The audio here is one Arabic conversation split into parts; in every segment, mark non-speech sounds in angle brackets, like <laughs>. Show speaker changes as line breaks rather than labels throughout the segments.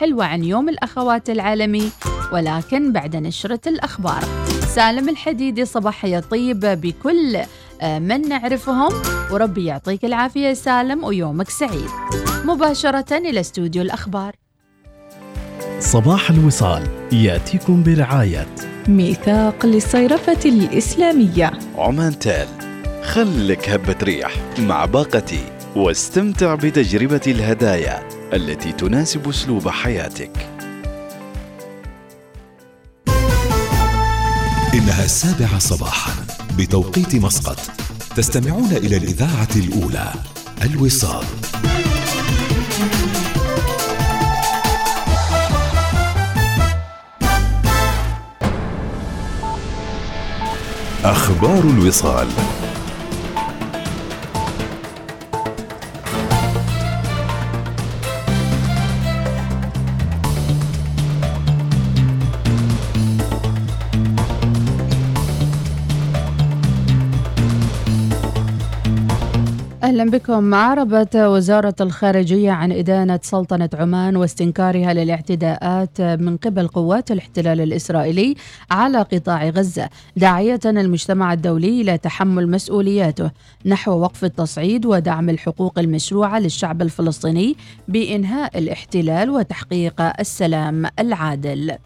حلوة عن يوم الأخوات العالمي ولكن بعد نشرة الأخبار. سالم الحديدي صباحية طيبة بكل آه، من نعرفهم. وربي يعطيك العافية سالم ويومك سعيد. مباشرة إلى استوديو الأخبار.
صباح الوصال يأتيكم برعاية.
ميثاق للصيرفة الإسلامية.
عمان تال خلك هبة ريح مع باقتي واستمتع بتجربة الهدايا. التي تناسب أسلوب حياتك.
إنها السابعة صباحا بتوقيت مسقط. تستمعون إلى الإذاعة الأولى الوصال. أخبار الوصال.
أهلا بكم. عربت وزارة الخارجية عن إدانة سلطنة عمان واستنكارها للاعتداءات من قبل قوات الاحتلال الإسرائيلي على قطاع غزة داعية المجتمع الدولي إلى تحمل مسؤولياته. نحو وقف التصعيد ودعم الحقوق المشروعة للشعب الفلسطيني بإنهاء الاحتلال وتحقيق السلام العادل.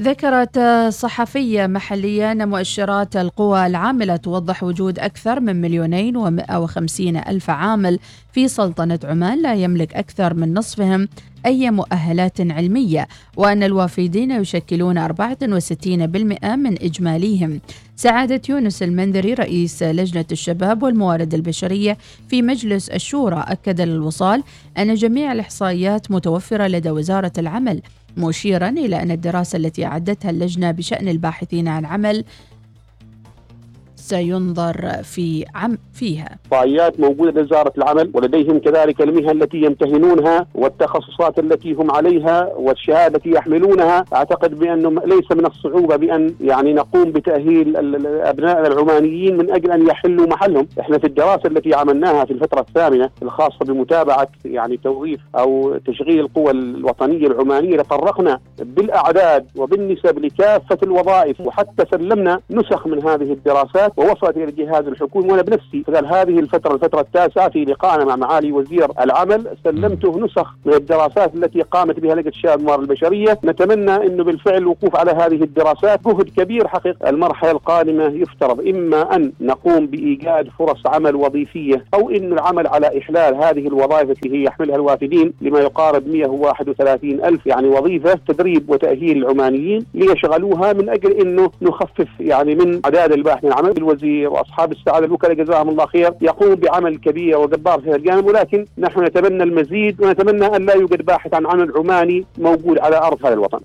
ذكرت صحفية محلية أن مؤشرات القوى العاملة توضح وجود أكثر من مليونين ومائة وخمسين ألف عامل في سلطنة عمان لا يملك أكثر من نصفهم أي مؤهلات علمية وأن الوافدين يشكلون 64% من إجماليهم. سعادة يونس المنذري رئيس لجنة الشباب والموارد البشرية في مجلس الشورى أكد للوصال أن جميع الإحصائيات متوفرة لدى وزارة العمل. مشيرا إلى أن الدراسة التي أعدتها اللجنة بشأن الباحثين عن عمل سينظر في عم فيها.
احصائيات موجودة لدى وزاره العمل ولديهم كذلك المهن التي يمتهنونها والتخصصات التي هم عليها والشهادة التي يحملونها. أعتقد بانه ليس من الصعوبة بأن يعني نقوم بتأهيل الأبناء العمانيين من أجل أن يحلوا محلهم، إحنا في الدراسة التي عملناها في الفترة الثامنة الخاصة بمتابعة يعني توظيف أو تشغيل القوى الوطنية العمانية تطرقنا بالأعداد وبالنسب لكافة الوظائف. وحتى سلمنا نسخ من هذه الدراسات ووصلت إلى الجهاز الحكومي وأنا بنفسي. خلال هذه الفترة الفترة التاسعة في لقائنا مع معالي وزير العمل سلمته نسخ من الدراسات التي قامت بها لجنة الشباب والموارد البشرية. نتمنى إنه بالفعل الوقوف على هذه الدراسات. جهد كبير حقيقة. المرحلة القادمة يفترض إما أن نقوم بإيجاد فرص عمل وظيفية أو إن العمل على إحلال هذه الوظائف التي هي يحملها الوافدين لما يقارب 131 ألف يعني وظيفة تدريب وتأهيل العمانيين ليشغلوها من أجل إنه نخفف يعني من أعداد الباحثين عن عمل الوزير وأصحاب السعادة الوكلاء جزاهم الله خير يقوم بعمل كبير وجبار في هذا الجانب ولكن نحن نتمنى المزيد ونتمنى أن لا يوجد باحث عن عمل عماني موجود على أرض هذا الوطن.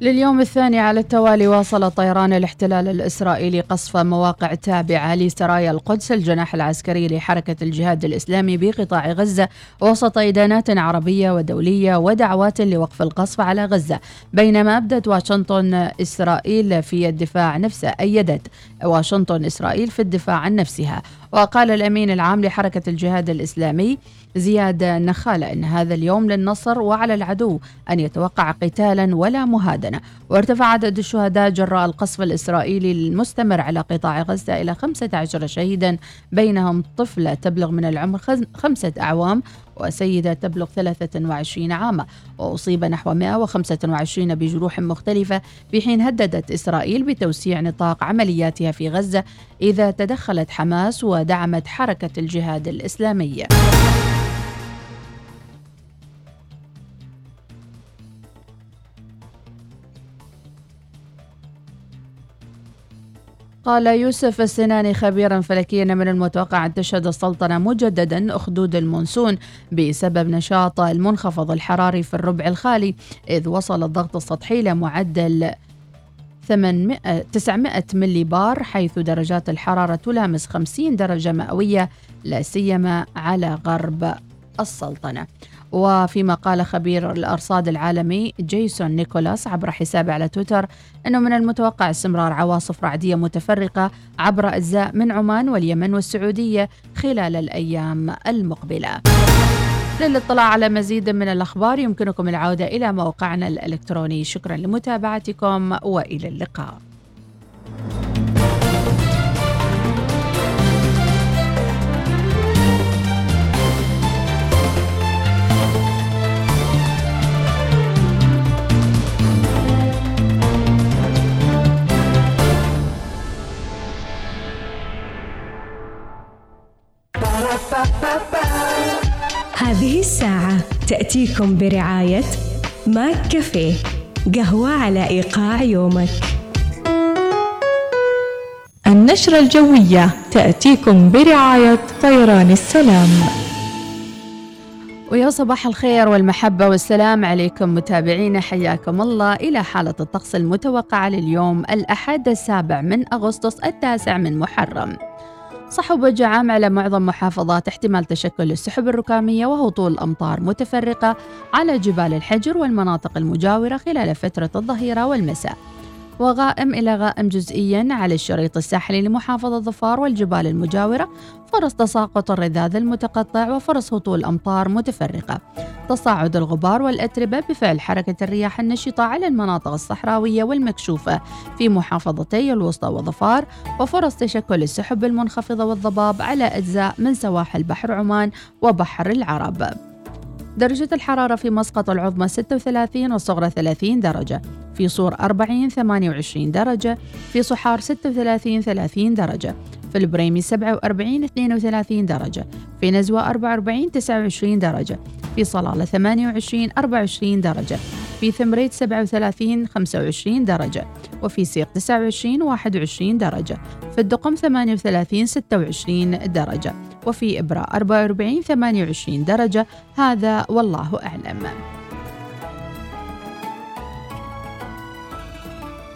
لليوم الثاني على التوالي واصل طيران الاحتلال الإسرائيلي قصف مواقع تابعة لسرايا القدس الجناح العسكري لحركة الجهاد الإسلامي بقطاع غزة وسط إدانات عربية ودولية ودعوات لوقف القصف على غزة. بينما أبدت واشنطن إسرائيل في الدفاع نفسه أيدت واشنطن إسرائيل في الدفاع عن نفسها. وقال الأمين العام لحركة الجهاد الإسلامي زياد نخالة أن هذا اليوم للنصر وعلى العدو أن يتوقع قتالا ولا مهادنة. وارتفع عدد الشهداء جراء القصف الإسرائيلي المستمر على قطاع غزة إلى 15 شهيدا بينهم طفلة تبلغ من العمر خمسة أعوام وسيدة تبلغ 23 عاما وأصيب نحو 125 بجروح مختلفة في حين هددت إسرائيل بتوسيع نطاق عملياتها في غزة إذا تدخلت حماس ودعمت حركة الجهاد الإسلامي. قال يوسف السناني خبيرا فلكيا من المتوقع أن تشهد السلطنة مجددا أخدود المونسون بسبب نشاط المنخفض الحراري في الربع الخالي إذ وصل الضغط السطحي لمعدل 800 900 ملي بار حيث درجات الحرارة تلامس 50 درجة مئوية لا سيما على غرب السلطنة. وفيما قال خبير الأرصاد العالمي جيسون نيكولاس عبر حسابه على تويتر أنه من المتوقع استمرار عواصف رعدية متفرقة عبر أجزاء من عمان واليمن والسعودية خلال الأيام المقبلة. للاطلاع على مزيد من الأخبار يمكنكم العودة إلى موقعنا الإلكتروني. شكرا لمتابعتكم وإلى اللقاء.
هذه الساعة تأتيكم برعاية ماك كافيه قهوة على إيقاع يومك. النشرة الجوية تأتيكم برعاية طيران السلام.
ويا صباح الخير والمحبة والسلام عليكم متابعينا حياكم الله إلى حالة الطقس المتوقعة لليوم الأحد السابع من أغسطس التاسع من محرم. صحب وجه عام على معظم محافظات احتمال تشكل السحب الركامية وهطول أمطار متفرقة على جبال الحجر والمناطق المجاورة خلال فترة الظهيرة والمساء. وغائم إلى غائم جزئيا على الشريط الساحلي لمحافظة ظفار والجبال المجاورة فرص تساقط الرذاذ المتقطع وفرص هطول أمطار متفرقة. تصاعد الغبار والأتربة بفعل حركة الرياح النشطة على المناطق الصحراوية والمكشوفة في محافظتي الوسطى وظفار وفرص تشكل السحب المنخفضة والضباب على أجزاء من سواحل بحر عمان وبحر العرب. درجة الحرارة في مسقط العظمى 36 والصغرى 30 درجة. في صور 40 28 درجة. في صحار 36 30 درجة. في البريمي 47 32 درجة في نزوة 44 29 درجة في صلالة 28 24 درجة في ثمريت 37 25 درجة وفي سيق 29 21 درجة في الدقم 38 26 درجة وفي إبراء 44 28 درجة. هذا والله أعلم.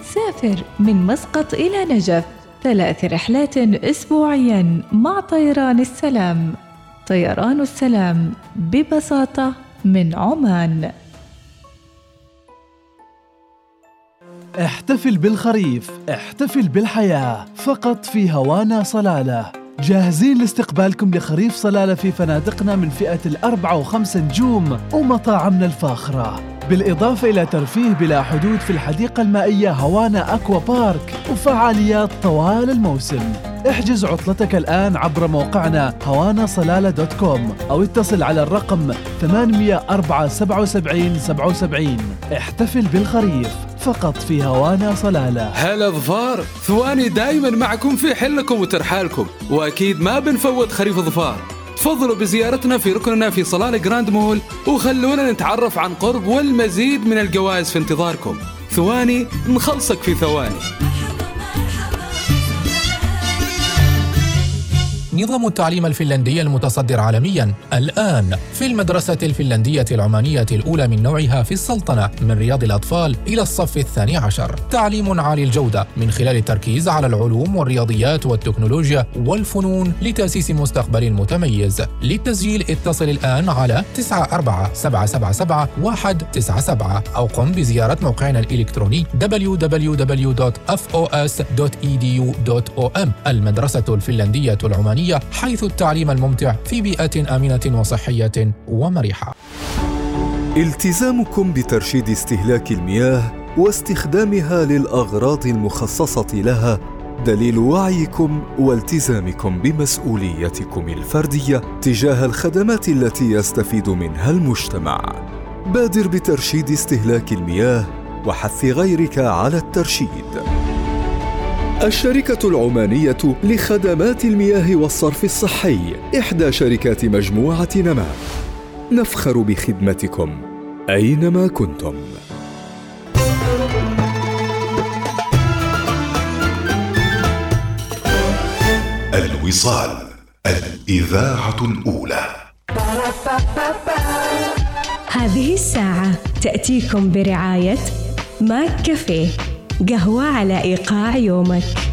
سافر من مسقط إلى نجف. ثلاث رحلات أسبوعيا مع طيران السلام. طيران السلام ببساطة من عمان.
احتفل بالخريف احتفل بالحياة فقط في هوانا صلالة. جاهزين لاستقبالكم لخريف صلالة في فنادقنا من فئة الأربعة وخمس نجوم ومطاعمنا الفاخرة. بالإضافة إلى ترفيه بلا حدود في الحديقة المائية هوانا أكوا بارك وفعاليات طوال الموسم. احجز عطلتك الآن عبر موقعنا هوانا صلالة دوت كوم أو اتصل على الرقم 804 77 77 احتفل بالخريف فقط في هوانا صلالة.
هلا ظفار ثواني دايما معكم في حلكم وترحالكم وأكيد ما بنفوت خريف ظفار. تفضلوا بزيارتنا في ركننا في صلالة جراند مول وخلونا نتعرف عن قرب والمزيد من الجوائز في انتظاركم. ثواني نخلصك في ثواني.
نظام التعليم الفنلندي المتصدر عالميا الآن في المدرسة الفنلندية العمانية الأولى من نوعها في السلطنة من رياض الأطفال إلى الصف الثاني عشر. تعليم عالي الجودة من خلال التركيز على العلوم والرياضيات والتكنولوجيا والفنون لتأسيس مستقبل متميز. للتسجيل اتصل الآن على 94777 أو قم بزيارة موقعنا الإلكتروني www.fos.edu.om المدرسة الفنلندية العمانية حيث التعليم الممتع في بيئة آمنة وصحية ومرحة.
التزامكم بترشيد استهلاك المياه واستخدامها للأغراض المخصصة لها دليل وعيكم والتزامكم بمسؤوليتكم الفردية تجاه الخدمات التي يستفيد منها المجتمع. بادر بترشيد استهلاك المياه وحث غيرك على الترشيد. الشركة العمانية لخدمات المياه والصرف الصحي إحدى شركات مجموعة نما. نفخر بخدمتكم أينما كنتم.
الوصال الإذاعة الأولى.
هذه الساعة تأتيكم برعاية ماك كافيه. قهوة على إيقاع يومك.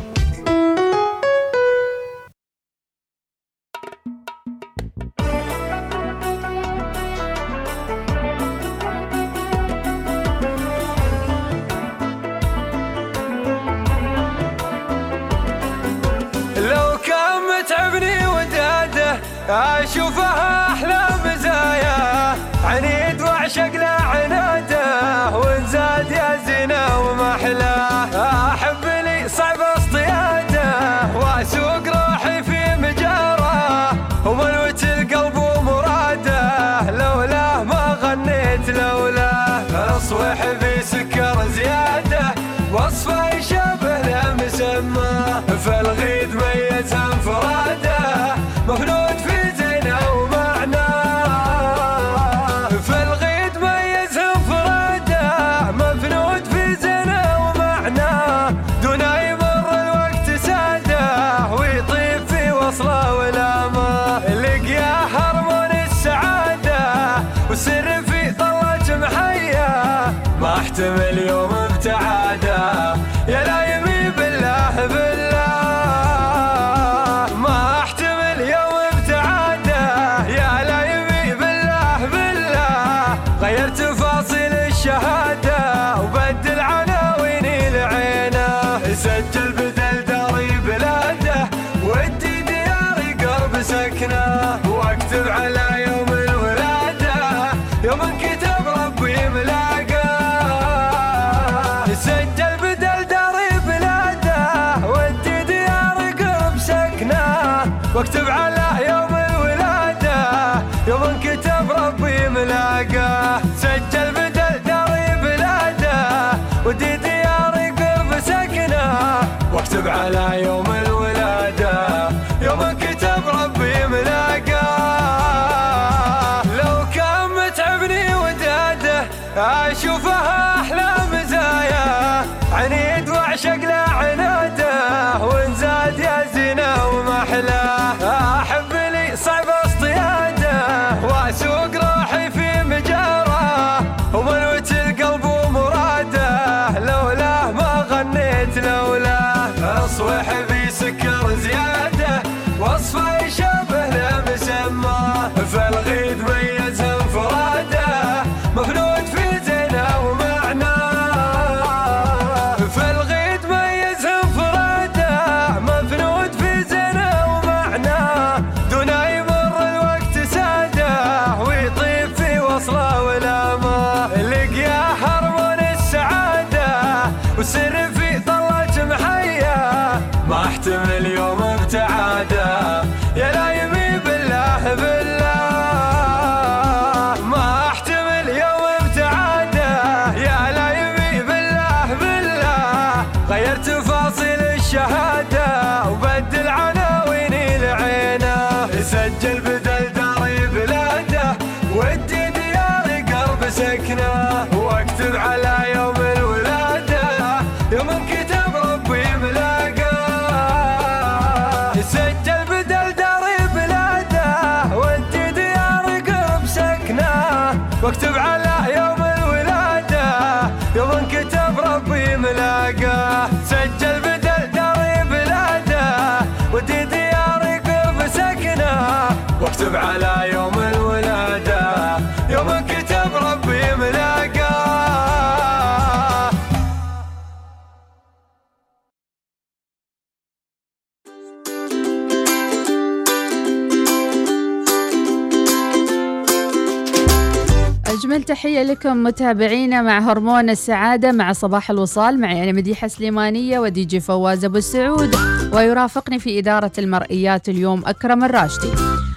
تحية لكم متابعينا مع هرمون السعادة مع صباح الوصال. معي أنا مديحة سليمانية ودي جي فواز أبو السعود ويرافقني في إدارة المرئيات اليوم أكرم الراشدي.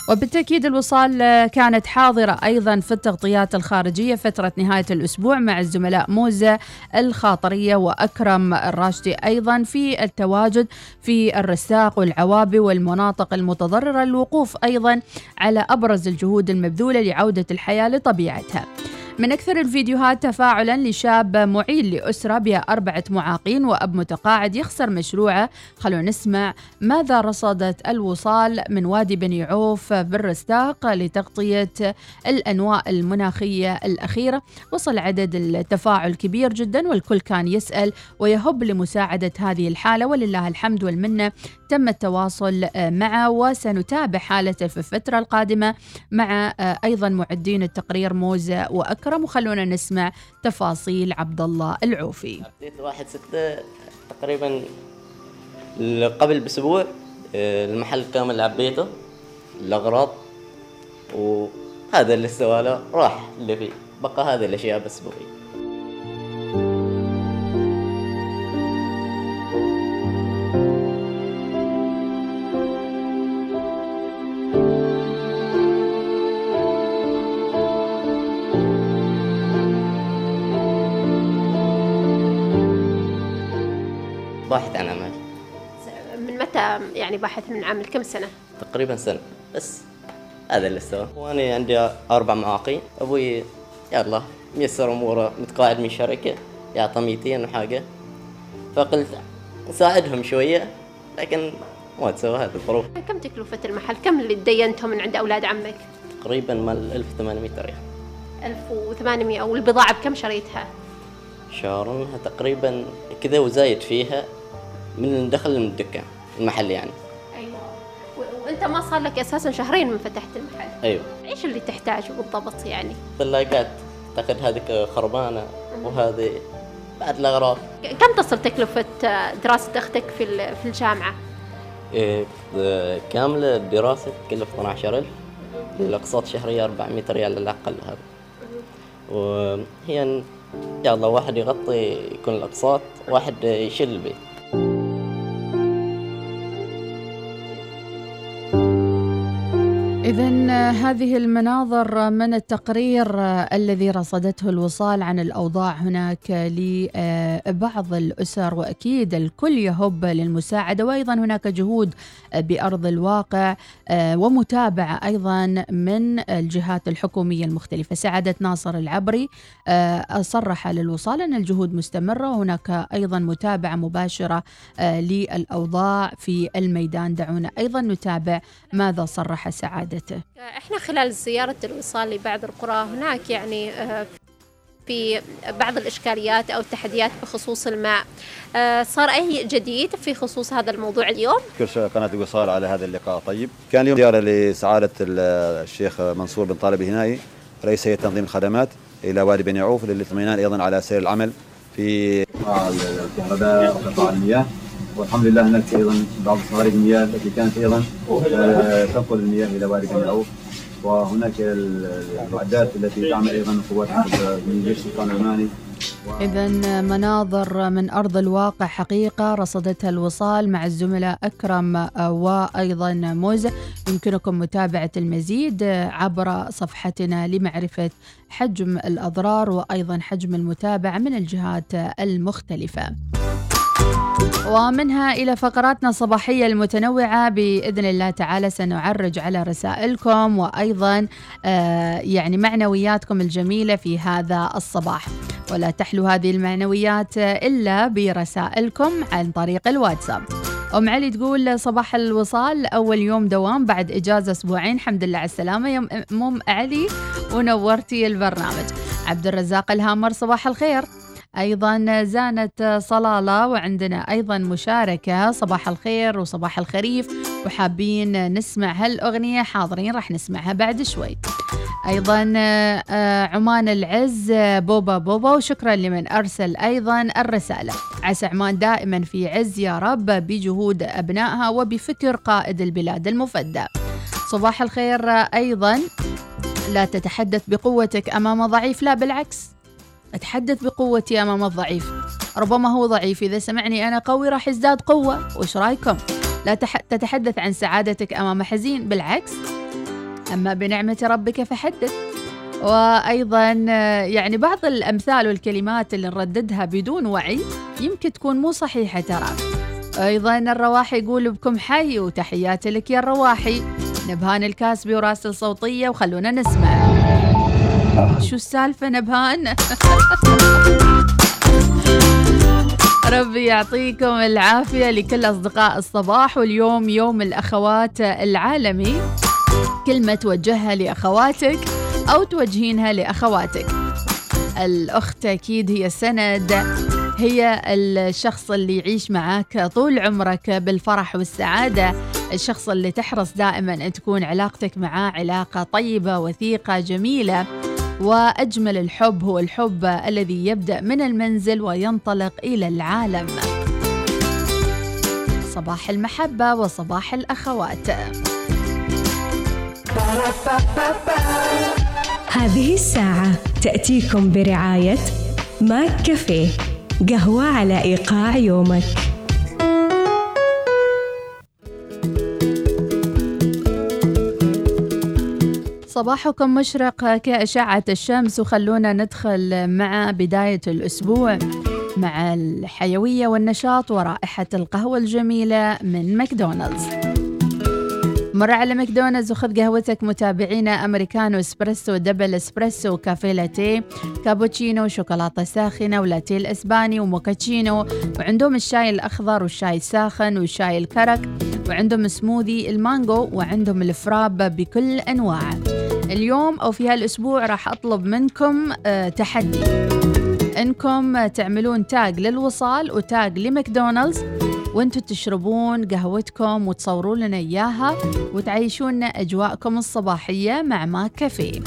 وبالتأكيد الوصال كانت حاضرة أيضا في التغطيات الخارجية فترة نهاية الأسبوع مع الزملاء موزة الخاطرية وأكرم الراشدي أيضا في التواجد في الرساق والعوابي والمناطق المتضررة الوقوف أيضا على أبرز الجهود المبذولة لعودة الحياة لطبيعتها. من أكثر الفيديوهات تفاعلا لشاب معيل لأسرة بها أربعة معاقين وأب متقاعد يخسر مشروعه. خلونا نسمع ماذا رصدت الوصال من وادي بني عوف بالرستاق لتغطية الأنواء المناخية الأخيرة. وصل عدد التفاعل كبير جدا والكل كان يسأل ويهب لمساعدة هذه الحالة. ولله الحمد والمنة تم التواصل معه وسنتابع حالته في الفترة القادمة مع أيضا معدين التقرير موزة وأكرم. وخلونا نسمع تفاصيل عبد الله العوفي.
بديت واحد ستة تقريبا قبل بأسبوع آه، المحل كامل عبيته الأغراض وهذا اللي سوى له راح اللي فيه بقى هذه الأشياء بس بقي
يعني باحث من عمل كم سنة؟
تقريبا سنة بس هذا اللي سوى وأنا عندي أربع معاقين أبوي يلا ميسر أموره متقاعد من شركة يعطى 200 وحاجة فقلت نساعدهم شوية لكن ما تسوى هذه الظروف
كم تكلفة المحل؟ كم اللي تدينتهم من عند أولاد عمك؟
تقريبا مال 1800 ريال
1800 والبضاعة بكم شريتها؟
شارونها تقريبا كذا وزايد فيها من دخل من الدكان المحل يعني
وانت ما صار لك أساسا شهرين من فتحت المحل.
أيوه.
إيش اللي تحتاجه بالضبط يعني؟
ثلاجات أعتقد هذيك خربانه وهذه بعد الأغراض.
كم تصل تكلفة آه، دراسة أختك في في الجامعة؟
إيه آه، كاملة الدراسه تكلف 12000 الاقساط شهرية 400 ريال على الأقل هذا. وهي الله واحد يغطي يكون الأقساط واحد يشيل البيت.
إذا هذه المناظر من التقرير آه، الذي رصدته الوصال عن الأوضاع هناك لبعض الأسر وأكيد الكل يهب للمساعدة. وأيضا هناك جهود آه، بأرض الواقع آه، ومتابعة أيضا من الجهات الحكومية المختلفة. سعادة ناصر العبري آه، صرح للوصال أن الجهود مستمرة وهناك أيضا متابعة مباشرة آه، للأوضاع في الميدان. دعونا أيضا نتابع ماذا صرح سعادته
إحنا خلال زيارة الوصال لبعض القرى هناك يعني آه، في بعض الإشكاليات أو التحديات بخصوص الماء. آه، صار أي جديد في خصوص هذا الموضوع اليوم؟
أشكر قناة الوصال على هذا اللقاء. طيب كان اليوم زيارة لسعادة ال- الشيخ منصور بن طالب الهنائي رئيس هيئة تنظيم الخدمات إلى وادي بن يعوف للاطمئنان أيضا على سير العمل في قطاع الكهرباء وقطاع المياه. والحمد لله هناك أيضا بعض صواريخ المياه التي كانت أيضا آه، تنقل المياه إلى وادي بن يعوف وهناك ال- المعدات التي تعمل أيضا قوات من جيش السلطان العماني.
إذا مناظر من أرض الواقع حقيقة رصدتها الوصال مع الزملاء أكرم وأيضا موزة يمكنكم متابعة المزيد عبر صفحتنا لمعرفة حجم الأضرار وأيضا حجم المتابعة من الجهات المختلفة. ومنها إلى فقراتنا الصباحية المتنوعة بإذن الله تعالى سنعرج على رسائلكم وأيضا آه، يعني معنوياتكم الجميلة في هذا الصباح. ولا تحلو هذه المعنويات إلا برسائلكم عن طريق الواتساب. أم علي تقول صباح الوصال أول يوم دوام بعد إجازة أسبوعين. الحمد لله على السلامة يا أم أم علي ونورتي البرنامج. عبد الرزاق الهامر صباح الخير. أيضا زانت صلالة وعندنا أيضا مشاركة. صباح الخير وصباح الخريف. وحابين نسمع هالأغنية حاضرين راح نسمعها بعد شوي. أيضا آه، عمان العز بوبا بوبا وشكرا لمن أرسل أيضا الرسالة. عسى عمان دائما في عز يا رب بجهود أبنائها وبفكر قائد البلاد المفدى. صباح الخير آه، أيضا. لا تتحدث بقوتك أمام ضعيف لا بالعكس. أتحدث بقوتي أمام الضعيف. ربما هو ضعيف. إذا سمعني أنا قوي راح يزداد قوة. وش رأيكم؟ لا تح- تتحدث عن سعادتك أمام حزين. بالعكس. أما بنعمة ربك فحدث. وأيضا يعني بعض الأمثال والكلمات اللي نرددها بدون وعي يمكن تكون مو صحيحة ترى. أيضا الرواحي يقول بكم حي وتحياتي لك يا الرواحي. نبهان الكاسبي وراسل صوتية وخلونا نسمع. <laughs> شو السالفة نبهان؟ <laughs> ربي يعطيكم العافية لكل أصدقاء الصباح واليوم يوم الأخوات العالمي. كلمة توجهها لأخواتك أو توجهينها لأخواتك. الأخت أكيد هي سند. هي الشخص اللي يعيش معاك طول عمرك بالفرح والسعادة. الشخص اللي تحرص دائما أن تكون علاقتك معاه علاقة طيبة وثيقة جميلة. وأجمل الحب هو الحب الذي يبدأ من المنزل وينطلق إلى العالم. صباح المحبة وصباح الأخوات.
هذه الساعة تأتيكم برعاية ماك كافيه قهوة على إيقاع يومك.
صباحكم مشرق. كأشعة الشمس وخلونا ندخل مع بداية الأسبوع مع الحيوية والنشاط ورائحة القهوة الجميلة من ماكدونالدز. مر على ماكدونالدز وخذ قهوتك متابعينا أمريكانو إسبريسو double espresso كافيه لاتيه كابوتشينو شوكولاتة ساخنة ولاتيه الإسباني وموكاتشينو. وعندهم الشاي الأخضر والشاي الساخن والشاي الكرك وعندهم سموذي المانجو وعندهم ال frappé بكل أنواعه. اليوم أو في هالأسبوع راح أطلب منكم آه تحدي. إنكم تعملون tag للوصال و tag لماكدونالدز وأنتم تشربون قهوتكم وتصورون لنا إياها وتعيشون أجواءكم الصباحية مع McCafé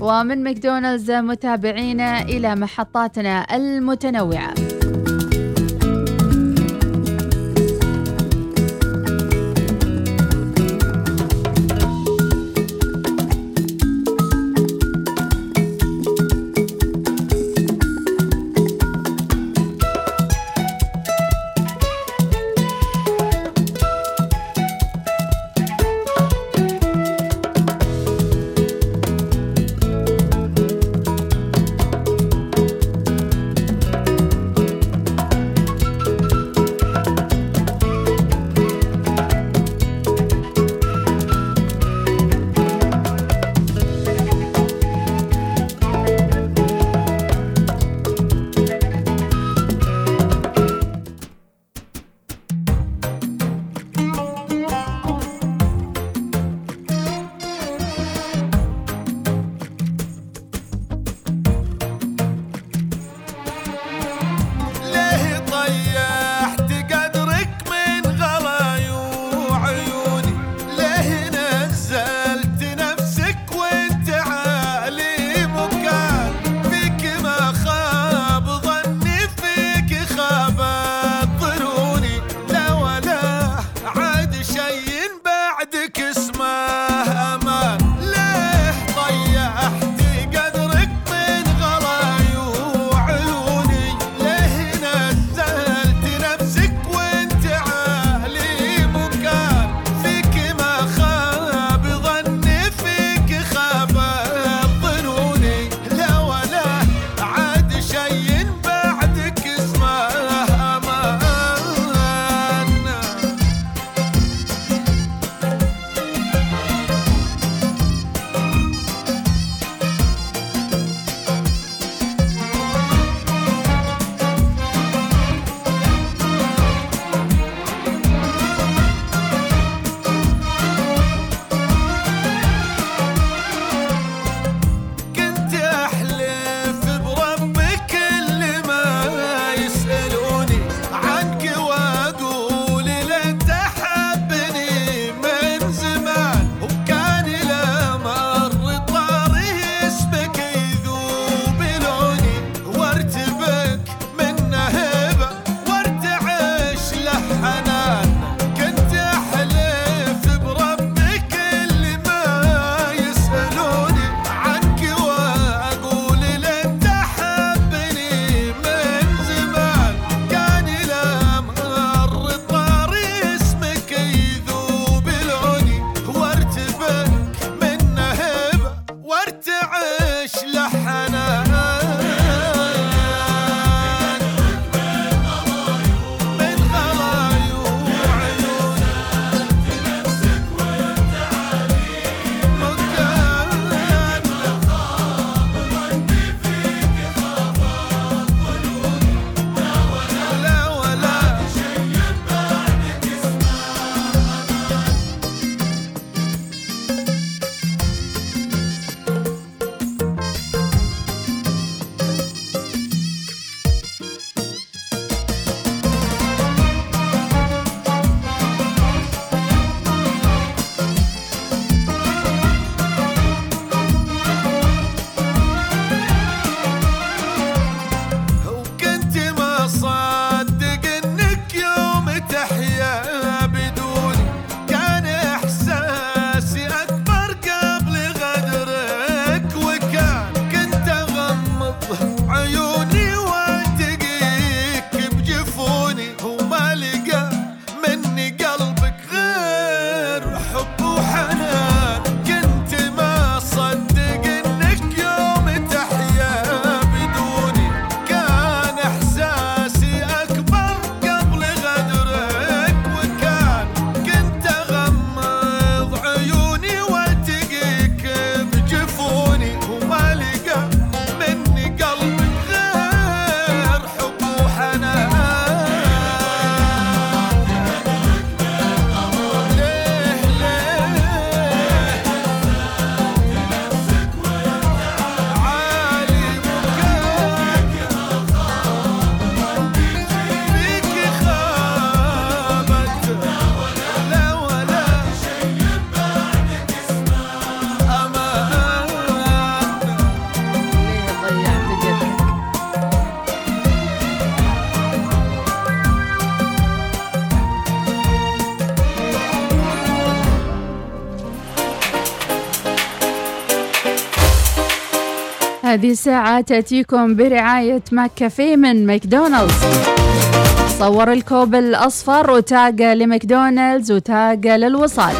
ومن ماكدونالدز متابعينا إلى محطاتنا المتنوعة. هذه الساعة تأتيكم برعاية ماك من ماكدونالدز. صور الكوب الأصفر و tag لماكدونالدز و tag للوصال.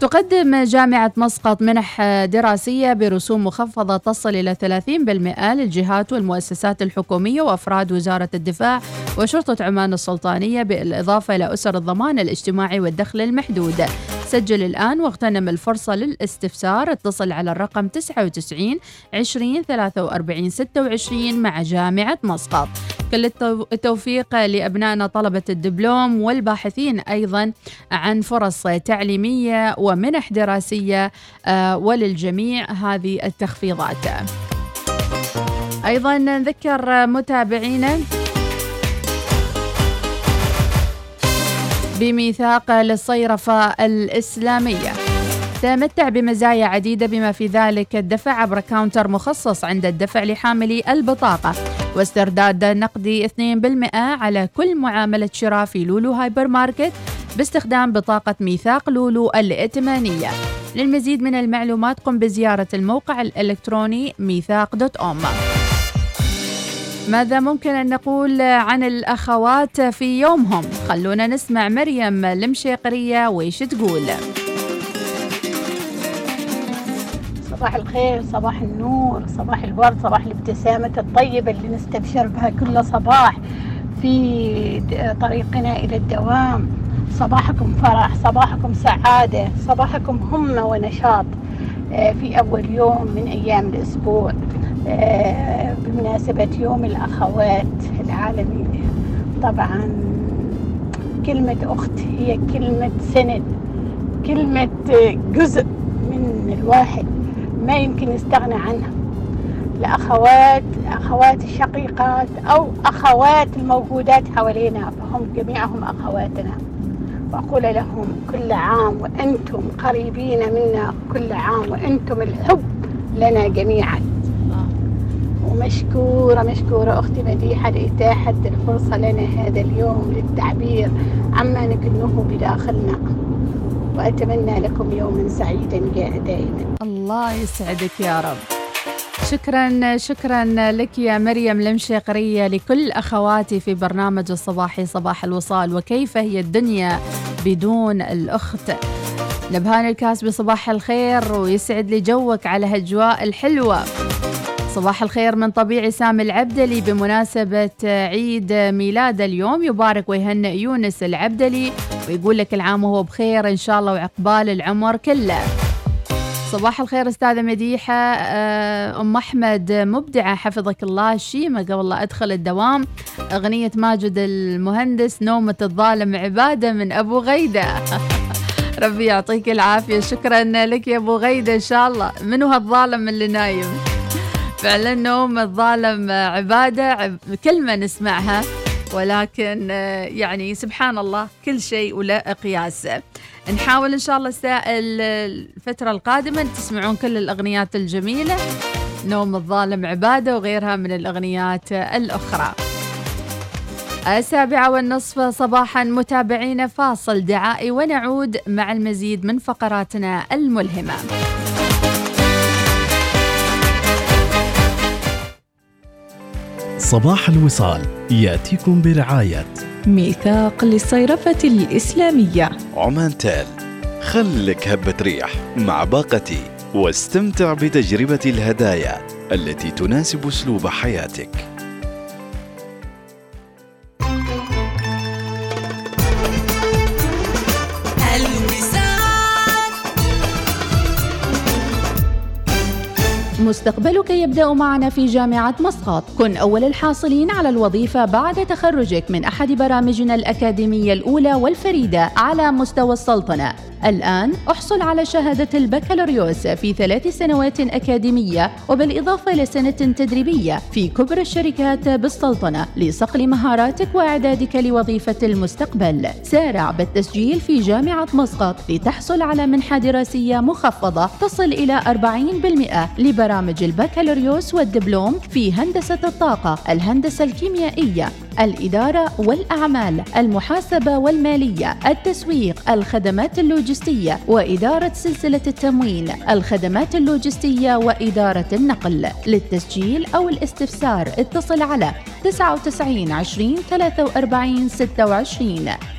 تقدم جامعة مسقط منح دراسية برسوم مخفضة تصل إلى 30% للجهات والمؤسسات الحكومية وأفراد وزارة الدفاع وشرطة عمان السلطانية بالإضافة إلى أسر الضمان الاجتماعي والدخل المحدود. سجل الآن واغتنم الفرصة للاستفسار اتصل على الرقم 99 20 43 26 مع جامعة مسقط. كل التوفيق لأبنائنا طلبة الدبلوم والباحثين أيضا عن فرص تعليمية ومنح دراسية آه، وللجميع هذه التخفيضات. أيضا نذكر متابعينا بميثاق للصيرفة الإسلامية. تمتع بمزايا عديدة بما في ذلك الدفع عبر counter مخصص عند الدفع لحاملي البطاقة. واسترداد نقدي 2% على كل معاملة شراء في لولو هايبر ماركت. باستخدام بطاقة ميثاق لولو الائتمانية. للمزيد من المعلومات قم بزيارة الموقع الإلكتروني ميثاق dot om ماذا ممكن أن نقول عن الأخوات في يومهم؟ خلونا نسمع مريم المشيقرية ويش تقول.
صباح الخير صباح النور صباح الورد صباح الابتسامة الطيبة اللي نستبشر بها كل صباح في طريقنا إلى الدوام. صباحكم فرح صباحكم سعادة صباحكم همة ونشاط آه، في أول يوم من أيام الأسبوع آه، بمناسبة يوم الأخوات العالمي. طبعا كلمة أخت هي كلمة سند كلمة جزء من الواحد ما يمكن يستغنى عنها. الأخوات أخوات الشقيقات أو أخوات الموجودات حوالينا فهم جميعهم أخواتنا. وأقول لهم كل عام وأنتم قريبين منا كل عام وأنتم الحب لنا جميعا. ومشكورة مشكورة أختي مديحة لإتاحة الفرصة لنا هذا اليوم للتعبير عما نكنه بداخلنا. وأتمنى لكم يوما سعيدا دائما.
الله يسعدك يا رب. شكرا شكرا لك يا مريم المشيقرية لكل أخواتي في برنامج الصباحي صباح الوصال. وكيف هي الدنيا بدون الأخت؟ نبهان الكاس بصباح الخير ويسعد لي جوك على هالأجواء الحلوة. صباح الخير من طبيعي سامي العبدلي بمناسبة عيد ميلاد اليوم. يبارك ويهنئ يونس العبدلي ويقول لك العام وهو بخير إن شاء الله وعقبال العمر كله. صباح الخير أستاذة مديحة. آه، أم أحمد مبدعة حفظك الله. الشيمه قبل لا أدخل الدوام. أغنية ماجد المهندس نومة الظالم عبادة من أبو غيدة. <laughs> ربي يعطيك العافية. شكرا لك يا أبو غيدة إن شاء الله. منو هالظالم اللي نايم؟ فعلا نوم الظالم عبادة. كلمة نسمعها. ولكن يعني سبحان الله كل شيء وله قياس. نحاول إن شاء الله الفترة القادمة تسمعون كل الأغنيات الجميلة. نوم الظالم عبادة وغيرها من الأغنيات الأخرى. السابعة والنصف صباحا متابعين فاصل دعائي ونعود مع المزيد من فقراتنا الملهمة.
صباح الوصال يأتيكم برعاية.
ميثاق للصيرفة الإسلامية.
عمان تال خلك هبة ريح مع باقتي واستمتع بتجربة الهدايا التي تناسب أسلوب حياتك.
مستقبلك يبدأ معنا في جامعة مسقط. كن أول الحاصلين على الوظيفة بعد تخرجك من أحد برامجنا الأكاديمية الأولى والفريدة على مستوى السلطنة. الآن أحصل على شهادة البكالوريوس في ثلاث سنوات أكاديمية وبالإضافة إلى سنة تدريبية في كبرى الشركات بالسلطنة لصقل مهاراتك وإعدادك لوظيفة المستقبل. سارع بالتسجيل في جامعة مسقط لتحصل على منحة دراسية مخفضة تصل إلى 40% لبرامج البكالوريوس والدبلوم في هندسة الطاقة الهندسة الكيميائية الإدارة والأعمال المحاسبة والمالية التسويق الخدمات اللوجستية وإدارة سلسلة التموين الخدمات اللوجستية وإدارة النقل. للتسجيل أو الاستفسار اتصل على 99 20 43 26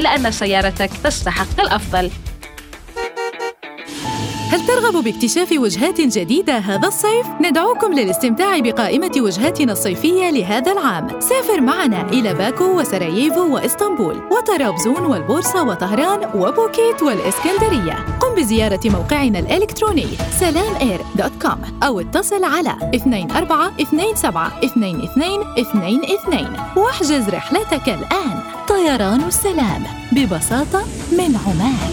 لأن سيارتك تستحق الأفضل
هل ترغب باكتشاف وجهات جديدة هذا الصيف؟ ندعوكم للاستمتاع بقائمة وجهاتنا الصيفية لهذا العام. سافر معنا إلى باكو وسراييفو وإسطنبول وطرابزون والبورصة وطهران وبوكيت والإسكندرية. قم بزيارة موقعنا الإلكتروني سلام أو اتصل على 2427 واحجز رحلتك الآن. طيران السلام ببساطة من عمان.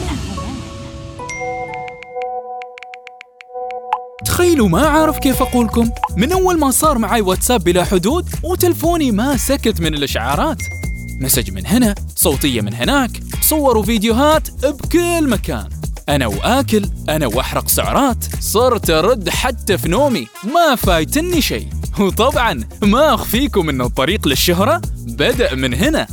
تخيلوا ما أعرف كيف أقولكم من أول ما صار معي واتساب بلا حدود وتلفوني ما سكت من الإشعارات. مسج من هنا صوتية من هناك صور وفيديوهات بكل مكان. أنا وآكل أنا وأحرق سعرات صرت أرد حتى في نومي. ما فايتني شيء. وطبعا ما أخفيكم أن الطريق للشهرة بدأ من هنا.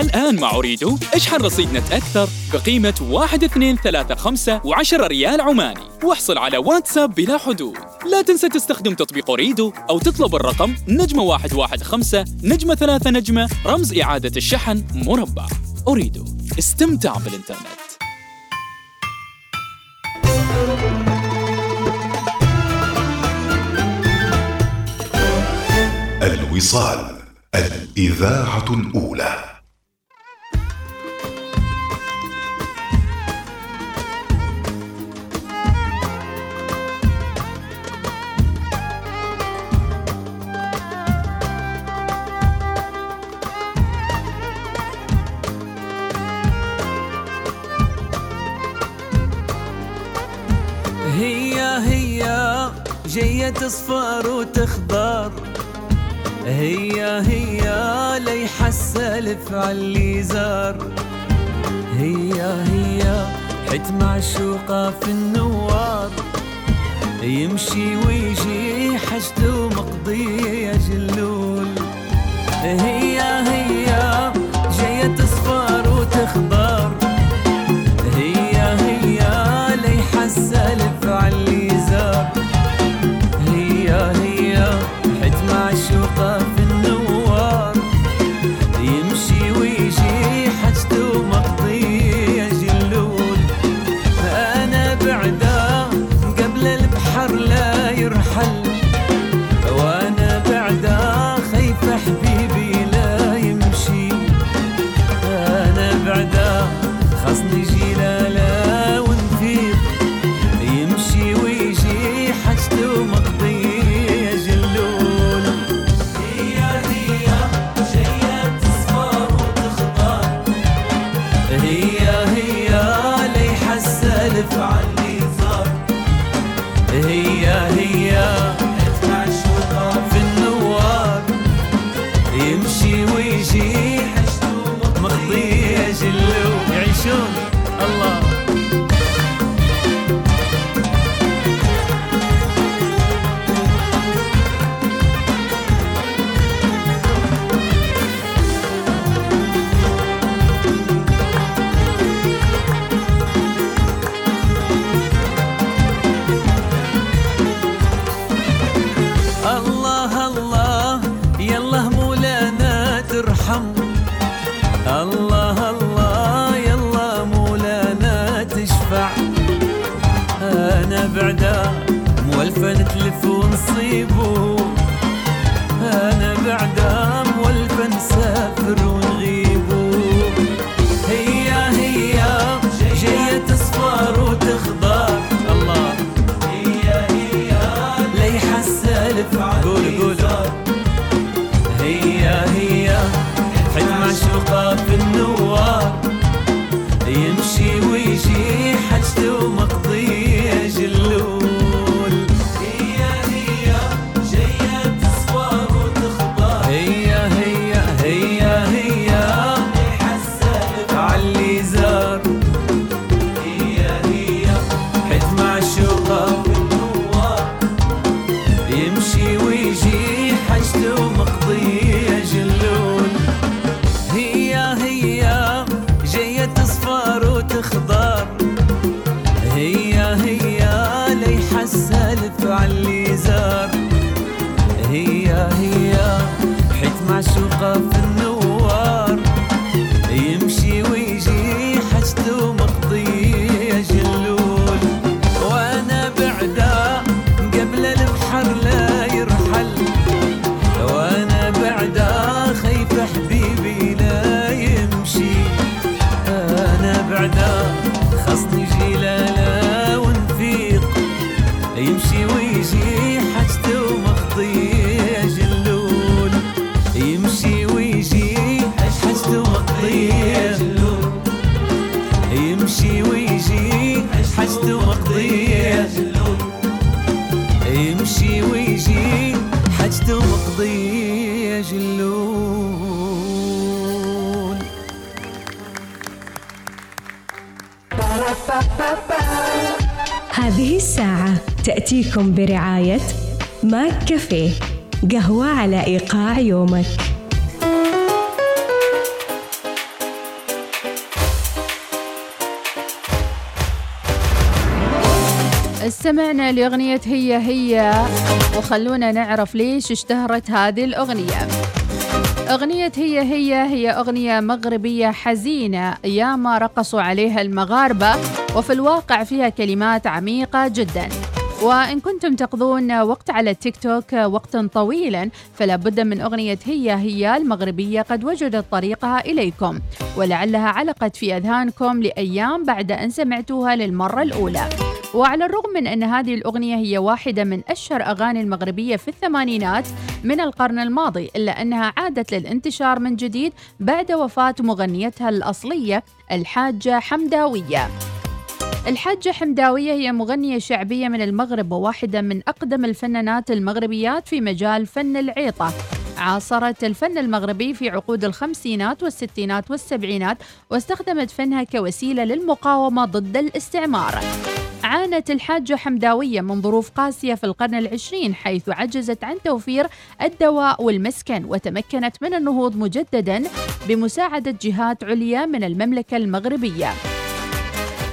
الآن مع أريدو اشحن رصيد نت أكثر بقيمة 1 2 3 5 و10 ريال عماني. واحصل على واتساب بلا حدود. لا تنسى تستخدم تطبيق أريدو أو تطلب الرقم نجمة 115 نجمة 3 نجمة رمز إعادة الشحن مربع. أريدو استمتع بالإنترنت.
الوصال الإذاعة الأولى.
جاية تصفر وتخضر. هي هي ليحس الف عاللي زار هي هي حت معشوقة في النوار. يمشي ويجي حشته مقضية جلول. هي هي جاية تصفر وتخضر. هي هي ليحس الف معشوقة مولفة نتلف ونصيبو أنا بعدا مولفة نسافر ونغيبو مقضية جلول
هذه الساعة تأتيكم برعاية ماك كافيه قهوة على إيقاع يومك.
استمعنا لأغنية هي هي وخلونا نعرف ليش اشتهرت هذه الأغنية. أغنية هي هي هي أغنية مغربية حزينة ياما رقصوا عليها المغاربة وفي الواقع فيها كلمات عميقة جدا. وإن كنتم تقضون وقت على التيك توك وقتا طويلا فلا بد من أغنية هي هي المغربية قد وجدت طريقها إليكم. ولعلها علقت في أذهانكم لأيام بعد أن سمعتوها للمرة الأولى. وعلى الرغم من أن هذه الأغنية هي واحدة من أشهر أغاني المغربية في الثمانينات من القرن الماضي إلا أنها عادت للانتشار من جديد بعد وفاة مغنيتها الأصلية الحاجة حمداوية. الحاجة حمداوية هي مغنية شعبية من المغرب وواحدة من أقدم الفنانات المغربيات في مجال فن العيطة. عاصرت الفن المغربي في عقود الخمسينات والستينات والسبعينات واستخدمت فنها كوسيلة للمقاومة ضد الاستعمار. عانت الحاجة حمداوية من ظروف قاسية في القرن العشرين حيث عجزت عن توفير الدواء والمسكن وتمكنت من النهوض مجددا بمساعدة جهات عليا من المملكة المغربية.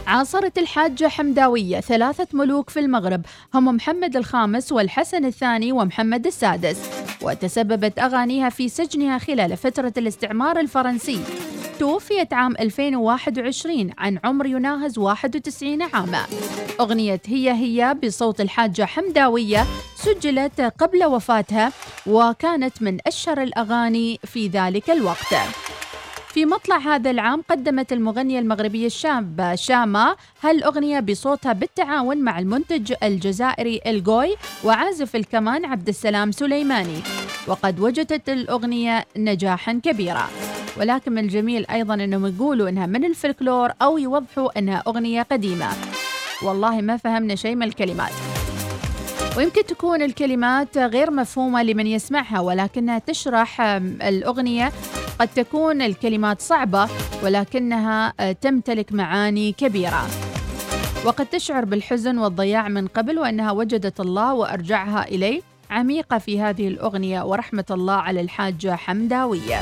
عاصرت الحاجة حمداوية ثلاثة ملوك في المغرب هم محمد الخامس والحسن الثاني ومحمد السادس. وتسببت أغانيها في سجنها خلال فترة الاستعمار الفرنسي. توفيت عام 2021 عن عمر يناهز 91 عاما. أغنية هي هي بصوت الحاجة حمداوية سجلت قبل وفاتها وكانت من أشهر الأغاني في ذلك الوقت. في مطلع هذا العام قدمت المغنية المغربية الشابة شاما هالأغنية بصوتها بالتعاون مع المنتج الجزائري الجوي وعازف الكمان عبد السلام سليماني. وقد وجدت الأغنية نجاحا كبيرا. ولكن الجميل أيضا أنهم يقولوا أنها من الفلكلور أو يوضحوا أنها أغنية قديمة. والله ما فهمنا شيء من الكلمات. ويمكن تكون الكلمات غير مفهومة لمن يسمعها ولكنها تشرح الأغنية. قد تكون الكلمات صعبة ولكنها تمتلك معاني كبيرة. وقد تشعر بالحزن والضياع من قبل وأنها وجدت الله وأرجعها إليه. عميقة في هذه الأغنية ورحمة الله على الحاجة حمداوية.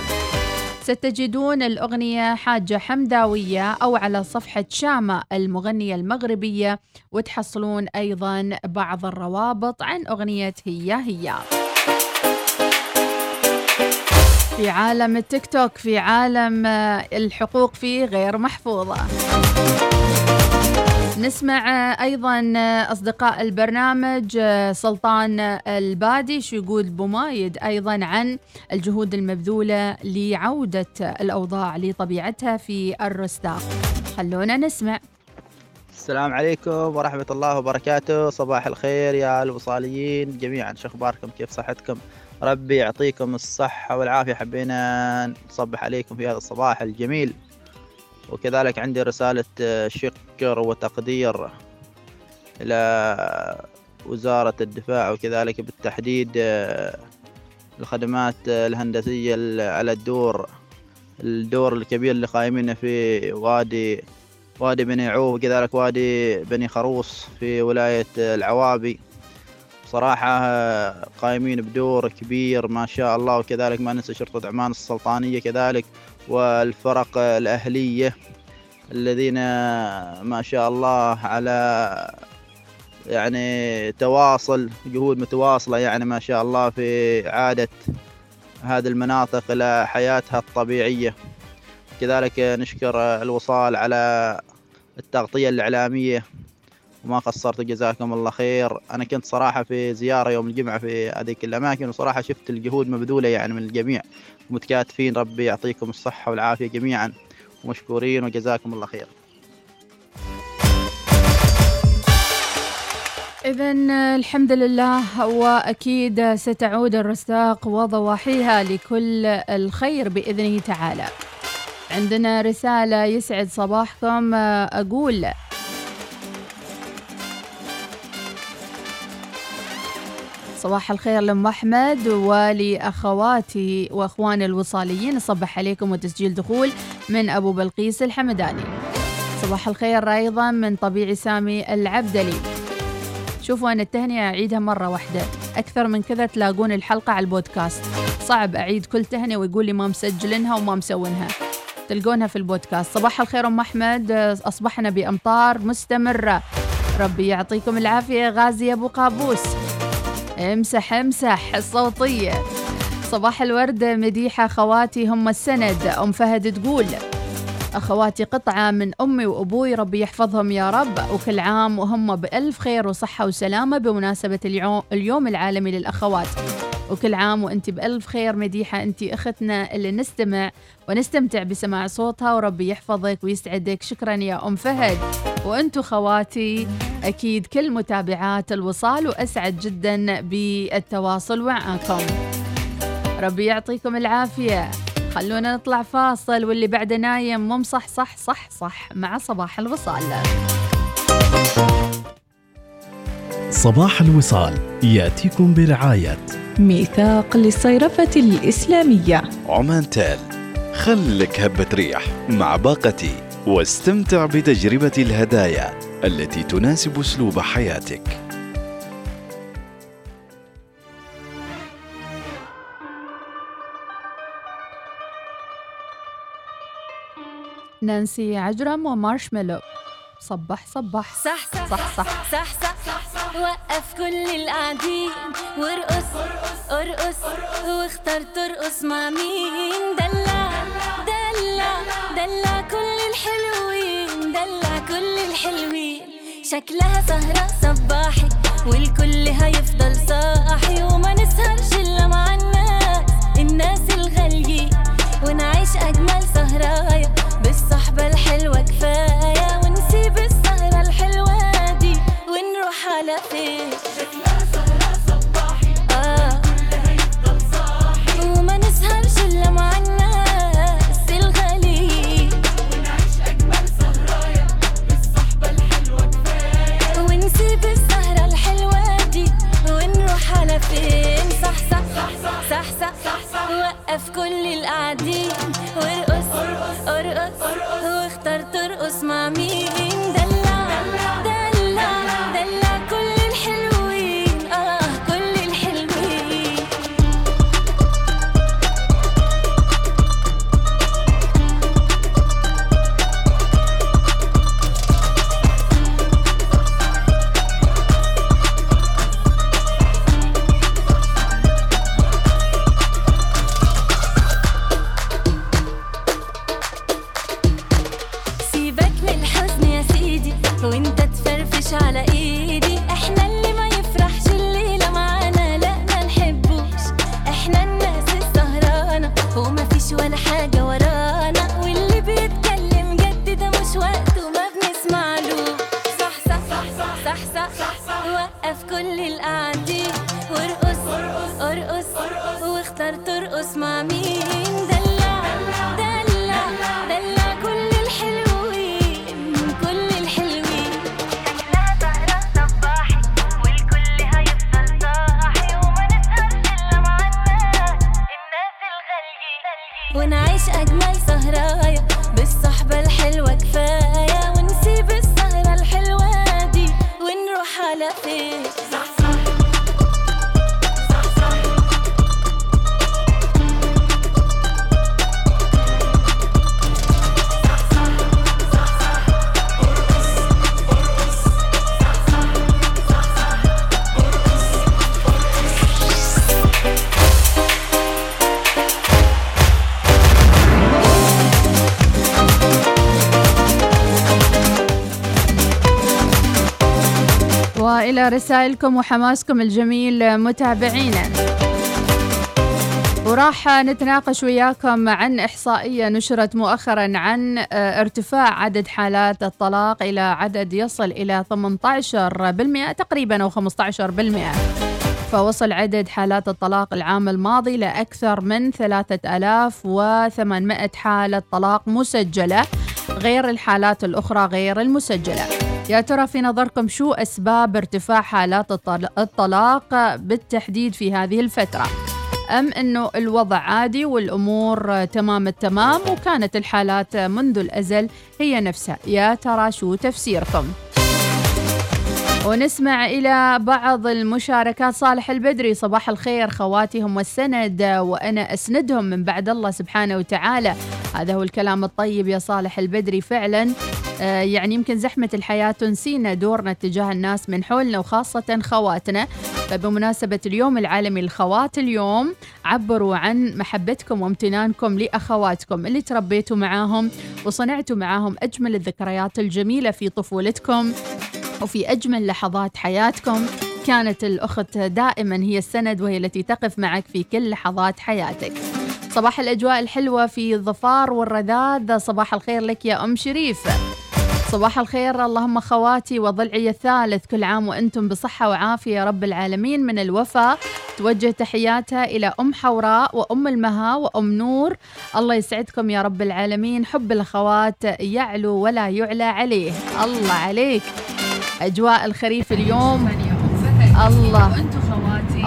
ستجدون الأغنية حاجة حمداوية أو على صفحة شامة المغنية المغربية وتحصلون أيضا بعض الروابط عن أغنية هي هي. في عالم التيك توك في عالم الحقوق فيه غير محفوظة. نسمع أيضا أصدقاء البرنامج سلطان البادي شو يقول بمايد أيضا عن الجهود المبذولة لعودة الأوضاع لطبيعتها في الرستاق. خلونا نسمع.
السلام عليكم ورحمة الله وبركاته. صباح الخير يا الوصاليين جميعا شو أخباركم؟ كيف صحتكم؟ ربي يعطيكم الصحة والعافية. حبينا نصبح عليكم في هذا الصباح الجميل. وكذلك عندي رسالة شكر وتقدير إلى وزارة الدفاع وكذلك بالتحديد الخدمات الهندسية على الدور الدور الكبير اللي قايمين في وادي وادي بني عوف وكذلك وادي بني خروص في ولاية العوابي. صراحة قايمين بدور كبير ما شاء الله وكذلك ما ننسى شرطة عمان السلطانية كذلك. والفرق الأهلية الذين ما شاء الله على يعني تواصل جهود متواصلة يعني ما شاء الله في إعادة هذه المناطق إلى حياتها الطبيعية. كذلك نشكر الوصال على التغطية الإعلامية وما قصرتوا جزاكم الله خير. أنا كنت صراحة في زيارة يوم الجمعة في هذيك الأماكن وصراحة شفت الجهود مبذولة يعني من الجميع. متكاتفين ربي يعطيكم الصحة والعافية جميعا ومشكورين وجزاكم الله خير.
إذا الحمد لله وأكيد ستعود الرستاق وضواحيها لكل الخير بإذنه تعالى. عندنا رسالة يسعد صباحكم أقول صباح الخير لأم أحمد ولأخواتي وأخواني الوصاليين. صبح عليكم وتسجيل دخول من أبو بلقيس الحمداني. صباح الخير أيضا من طبيعي سامي العبدلي. شوفوا أنا التهنئة أعيدها مرة واحدة. أكثر من كذا تلاقون الحلقة على البودكاست. صعب أعيد كل تهنئة ويقول لي ما مسجلينها وما مسوينها. تلقونها في البودكاست. صباح الخير أم أحمد. أصبحنا بأمطار مستمرة. ربي يعطيكم العافية. غازي أبو قابوس. امسح امسح الصوتية صباح الورد مديحة خواتي هم السند. أم فهد تقول أخواتي قطعة من أمي وأبوي ربي يحفظهم يا رب. وكل عام وهم بألف خير وصحة وسلامة بمناسبة اليوم, اليوم العالمي للأخوات. وكل عام وأنت بألف خير مديحة. أنت أختنا اللي نستمع ونستمتع بسماع صوتها وربي يحفظك ويسعدك. شكرا يا أم فهد. وأنتو خواتي أكيد كل متابعات الوصال وأسعد جدا بالتواصل معاكم. ربي يعطيكم العافية. خلونا نطلع فاصل واللي بعده نايم مو صح صح صح صح مع صباح الوصال.
صباح الوصال يأتيكم برعاية
ميثاق للصيرفة الإسلامية.
عمان تال خلك هبة ريح مع باقتي واستمتع بتجربة الهدايا التي تناسب أسلوب حياتك.
نانسي عجرم ومارشميلو. صبح صبح.
صح صح
صح صح,
صح, صح, صح. وقف كل القاعدين. وارقص ارقص واختار ترقص مع مين؟ دلع دلع دلع كل الحلوين دلع كل الحلوين. شكلها سهرة صباحي والكل هيفضل صاحي وما نسهرش إلا مع الناس الناس الغاليين. ونعيش أجمل سهرايا بالصحبة الحلوة كفاية. ونسيب دي ونروح على فين آه. وما نسهرش الا مع الناس الغاليين ونسيب السهرة الحلوة دي ونروح على فين صح صح صح صح صح, صح وقف كل القاعدين
وإلى رسائلكم وحماسكم الجميل متابعينا. وراح نتناقش وياكم عن إحصائية نشرت مؤخرا عن آه، ارتفاع عدد حالات الطلاق إلى عدد يصل إلى 18% تقريبا أو 15% فوصل عدد حالات الطلاق العام الماضي لأكثر من 3800 حالة طلاق مسجلة غير الحالات الأخرى غير المسجلة. يا ترى في نظركم شو أسباب ارتفاع حالات الطل- الطلاق بالتحديد في هذه الفترة؟ أم أنه الوضع عادي والأمور تمام التمام وكانت الحالات منذ الأزل هي نفسها يا ترى شو تفسيركم؟ ونسمع إلى بعض المشاركات صالح البدري صباح الخير خواتي هم السند وأنا أسندهم من بعد الله سبحانه وتعالى هذا هو الكلام الطيب يا صالح البدري فعلا يعني يمكن زحمة الحياة تنسينا دورنا تجاه الناس من حولنا وخاصة خواتنا. فبمناسبة اليوم العالمي للخوات اليوم عبروا عن محبتكم وامتنانكم لأخواتكم اللي تربيتوا معاهم وصنعتوا معاهم أجمل الذكريات الجميلة في طفولتكم وفي أجمل لحظات حياتكم. كانت الأخت دائما هي السند وهي التي تقف معك في كل لحظات حياتك. صباح الأجواء الحلوة في الظفار والرذاذ. صباح الخير لك يا أم شريف. صباح الخير. اللهم خواتي وضلعي الثالث. كل عام وأنتم بصحة وعافية يا رب العالمين. من الوفا توجه تحياتها إلى أم حوراء وأم المها وأم نور. الله يسعدكم يا رب العالمين. حب الأخوات يعلو ولا يعلى عليه. الله عليك. أجواء الخريف اليوم. الله.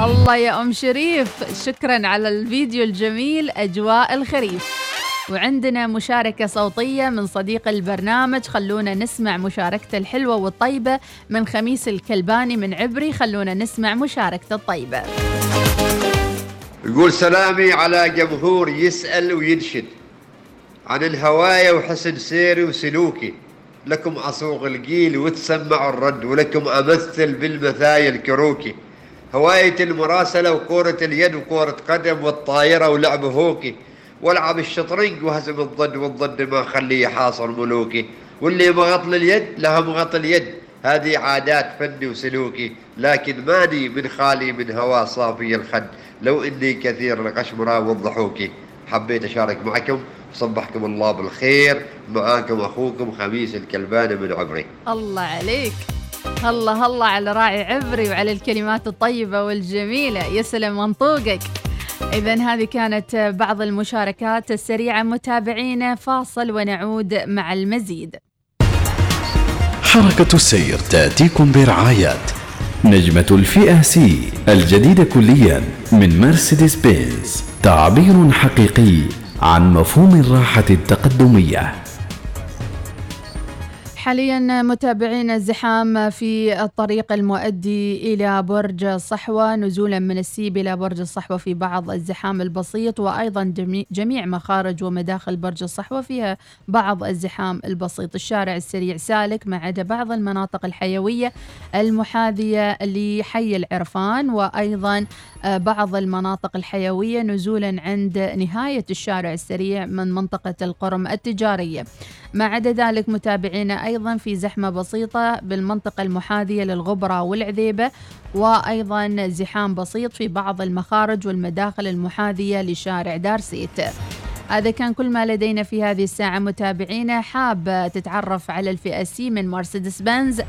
الله يا أم شريف. شكرا على الفيديو الجميل. أجواء الخريف. وعندنا مشاركة صوتية من صديق البرنامج. خلونا نسمع مشاركته الحلوة والطيبة من خميس الكلباني من عبري. خلونا نسمع مشاركته الطيبة.
يقول سلامي على جمهور يسأل وينشد عن الهواية وحسن سيري وسلوكي. لكم أصوغ القيل وتسمع الرد ولكم أمثل بالمثايل كروكي هواية المراسلة وكرة اليد وكرة قدم والطايرة ولعب هوكي. والعب الشطرنج وهزم الضد والضد ما خليه حاصل ملوكي واللي مغطل اليد لها مغطل اليد. هذه عادات فني وسلوكي لكن ماني من خالي من هوى صافي الخد. لو إني كثير القشمرة والضحوكي. حبيت أشارك معكم صبحكم الله بالخير معاكم أخوكم خميس الكلباني من عمري.
الله عليك. الله الله على راعي عبري وعلى الكلمات الطيبة والجميلة. يسلم منطوقك إذا هذه كانت بعض المشاركات السريعة. متابعينا فاصل ونعود مع المزيد.
حركة السير تأتيكم برعاية نجمة الفئة سي الجديدة كليا من مرسيدس بنز. تعبير حقيقي عن مفهوم الراحة التقدمية.
حاليا متابعين الزحام في الطريق المؤدي إلى برج الصحوة نزولا من السيب إلى برج الصحوة في بعض الزحام البسيط وأيضا جميع, مخارج ومداخل برج الصحوة فيها بعض الزحام البسيط. الشارع السريع سالك ما عدا بعض المناطق الحيوية المحاذية لحي العرفان وأيضا بعض المناطق الحيوية نزولا عند نهاية الشارع السريع من منطقة القرم التجارية. ما عدا ذلك متابعينا أيضا في زحمة بسيطة بالمنطقة المحاذية للغبرة والعذيبة وأيضا زحام بسيط في بعض المخارج والمداخل المحاذية لشارع دارسيت هذا كان كل ما لدينا في هذه الساعة. متابعينا حاب تتعرف على الفئة سي من مرسيدس بنز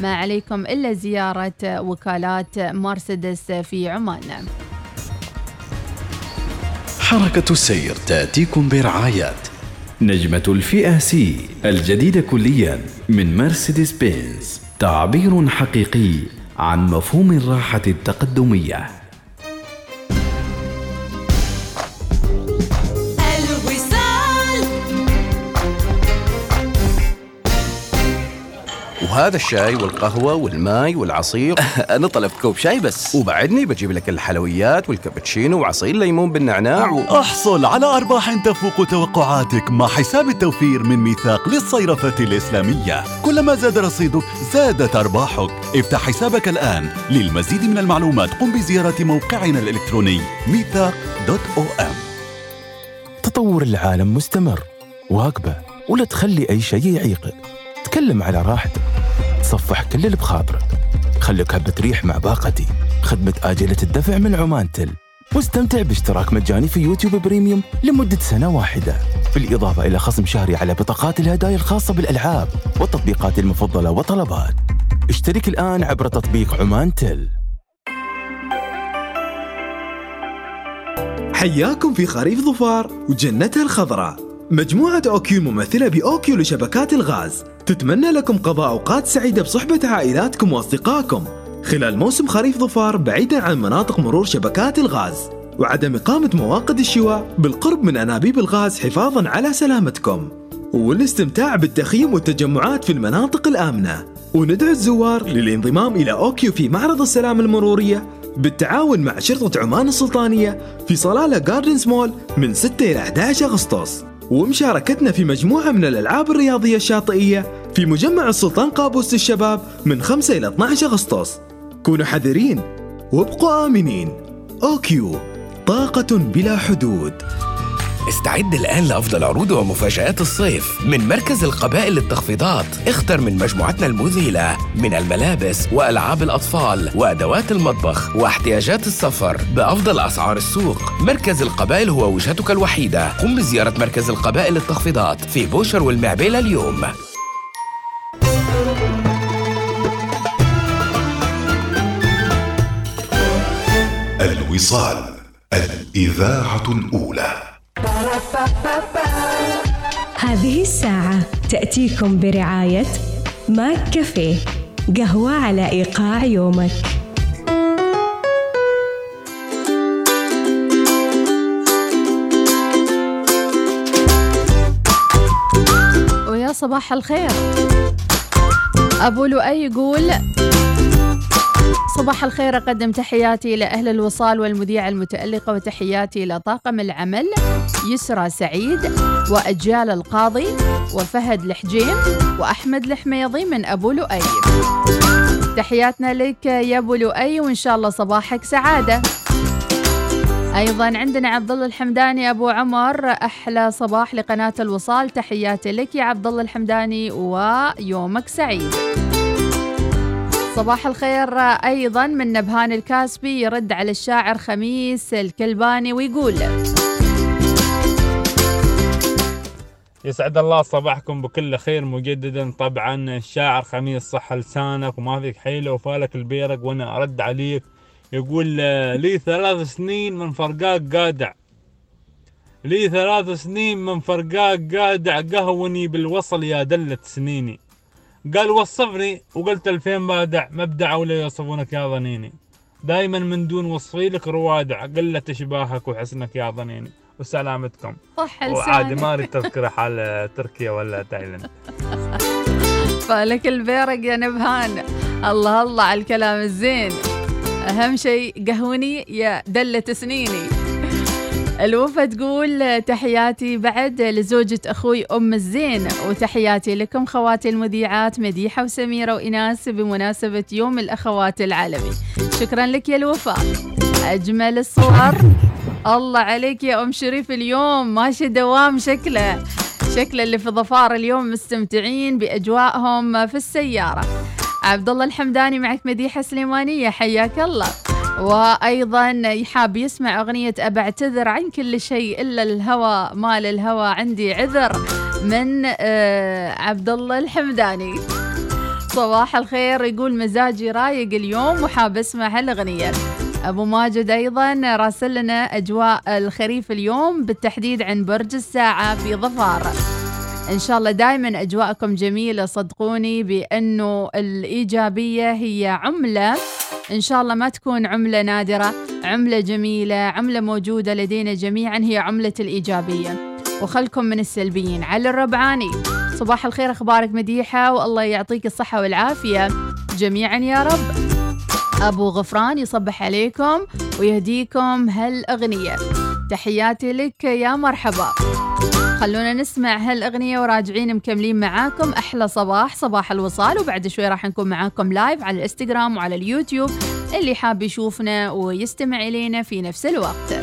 ما عليكم إلا زيارة وكالات مرسيدس في عمان.
حركة السير تأتيكم برعاية نجمة الفئة سي الجديدة كليا من مرسيدس بنز تعبير حقيقي عن مفهوم الراحة التقدمية.
وهذا الشاي والقهوة والماي والعصير. <laughs>
أنا طلبت كوب شاي بس.
وبعدني بجيب لك الحلويات والكابتشينو وعصير ليمون بالنعناع و...
أحصل على أرباح تفوق توقعاتك مع حساب التوفير من ميثاق للصيرفة الإسلامية. كلما زاد رصيدك زادت أرباحك. افتح حسابك الآن. للمزيد من المعلومات قم بزيارة موقعنا الإلكتروني ميثاق dot om.
تطور العالم مستمر واكبه ولا تخلي أي شيء يعيقك. تكلم على راحتك. تصفح كل اللي بخاطرك. خلك هبة ريح مع باقتي. خدمة آجلة الدفع من عمان تل. واستمتع باشتراك مجاني في يوتيوب بريميوم لمدة سنة واحدة. بالإضافة إلى خصم شهري على بطاقات الهدايا الخاصة بالألعاب والتطبيقات المفضلة وطلبات اشترك الآن عبر تطبيق عمان تل.
حياكم في خريف ظفار وجنتها الخضراء. مجموعة أوكيو الممثلة بأوكيو لشبكات الغاز. تتمنى لكم قضاء أوقات سعيدة بصحبة عائلاتكم وأصدقائكم. خلال موسم خريف ظفار بعيدا عن مناطق مرور شبكات الغاز. وعدم إقامة مواقد الشواء بالقرب من أنابيب الغاز حفاظا على سلامتكم. والاستمتاع بالتخييم والتجمعات في المناطق الآمنة. وندعو الزوار للانضمام إلى أوكيو في معرض السلامة المرورية. بالتعاون مع شرطة عمان السلطانية في صلالة جاردنز مول من 6 إلى 11 أغسطس. ومشاركتنا في مجموعة من الألعاب الرياضية الشاطئية في مجمع السلطان قابوس للشباب من 5 إلى 12 أغسطس. كونوا حذرين وابقوا آمنين. أوكيو طاقة بلا حدود.
استعد الآن لأفضل عروض ومفاجآت الصيف. من مركز القبائل للتخفيضات اختر من مجموعتنا المذهلة من الملابس وألعاب الأطفال وأدوات المطبخ واحتياجات السفر بأفضل أسعار السوق. مركز القبائل هو وجهتك الوحيدة. قم بزيارة مركز القبائل للتخفيضات في بوشر والمعبيلة اليوم
الوصال الإذاعة الأولى.
هذه الساعة تأتيكم برعاية ماك كافيه قهوة على إيقاع يومك.
ويا صباح الخير. أبو لؤي يقول صباح الخير أقدم تحياتي إلى أهل الوصال والمذيعة المتألقة وتحياتي إلى طاقم العمل يسرى سعيد وأجيال القاضي وفهد الحجيم وأحمد الحميضي من أبو لؤي. تحياتنا لك يا أبو لؤي وإن شاء الله صباحك سعادة. أيضا عندنا عبد الله الحمداني أبو عمر أحلى صباح لقناة الوصال. تحياتي لك يا عبد الله الحمداني ويومك سعيد. صباح الخير. أيضا من نبهان الكاسبي يرد على الشاعر خميس الكلباني ويقول
يسعد الله صباحكم بكل خير مجددا. طبعا الشاعر خميس صح لسانك وما فيك حيلة وفالك البيرق وأنا أرد عليك. يقول لي ثلاث سنين من فرقاك قادع. لي ثلاث سنين من فرقاك قادع. قهوني بالوصل يا دلة سنيني. قال وصفني وقلت الفين بادع مبدع ولا يوصفونك يا ظنيني. دايما من دون وصفي لك روادع قلة اشباهك وحسنك يا ظنيني. وسلامتكم.
صح
وعادي ما أريد تذكر حال تركيا ولا تايلاند. <laughs>
فالك البيرق يا نبهان. الله الله على الكلام الزين. أهم شيء قهوني يا دلة سنيني. الوفا تقول تحياتي بعد لزوجة أخوي أم الزين وتحياتي لكم خواتي المذيعات مديحة وسميرة وإناس بمناسبة يوم الأخوات العالمي. شكرا لك يا الوفا. أجمل الصور. الله عليك يا أم شريف اليوم. ماشي دوام شكله. شكله اللي في ظفار اليوم مستمتعين بأجواءهم في السيارة. عبد الله الحمداني معك مديحة سليمانية. حياك الله. وأيضا حاب يسمع أغنية أبعتذر عن كل شيء إلا الهوى مال الهوى عندي عذر من آه، عبد الله الحمداني. صباح الخير يقول مزاجي رايق اليوم وحاب أسمع هالأغنية. أبو ماجد أيضا راسل لنا أجواء الخريف اليوم بالتحديد عن برج الساعة في ظفار. إن شاء الله دائما أجواءكم جميلة. صدقوني بأنه الإيجابية هي عملة. إن شاء الله ما تكون عملة نادرة عملة جميلة عملة موجودة لدينا جميعا. هي عملة الإيجابية. وخلكم من السلبيين. على الربعاني صباح الخير أخبارك مديحة؟ والله يعطيك الصحة والعافية. جميعا يا رب. أبو غفران يصبح عليكم ويهديكم هالأغنية. تحياتي لك يا مرحبا. خلونا نسمع هالأغنية وراجعين مكملين معاكم. أحلى صباح صباح الوصال وبعد شوي راح نكون معاكم لايف على الإنستغرام وعلى اليوتيوب. اللي حاب يشوفنا ويستمع إلينا في نفس الوقت.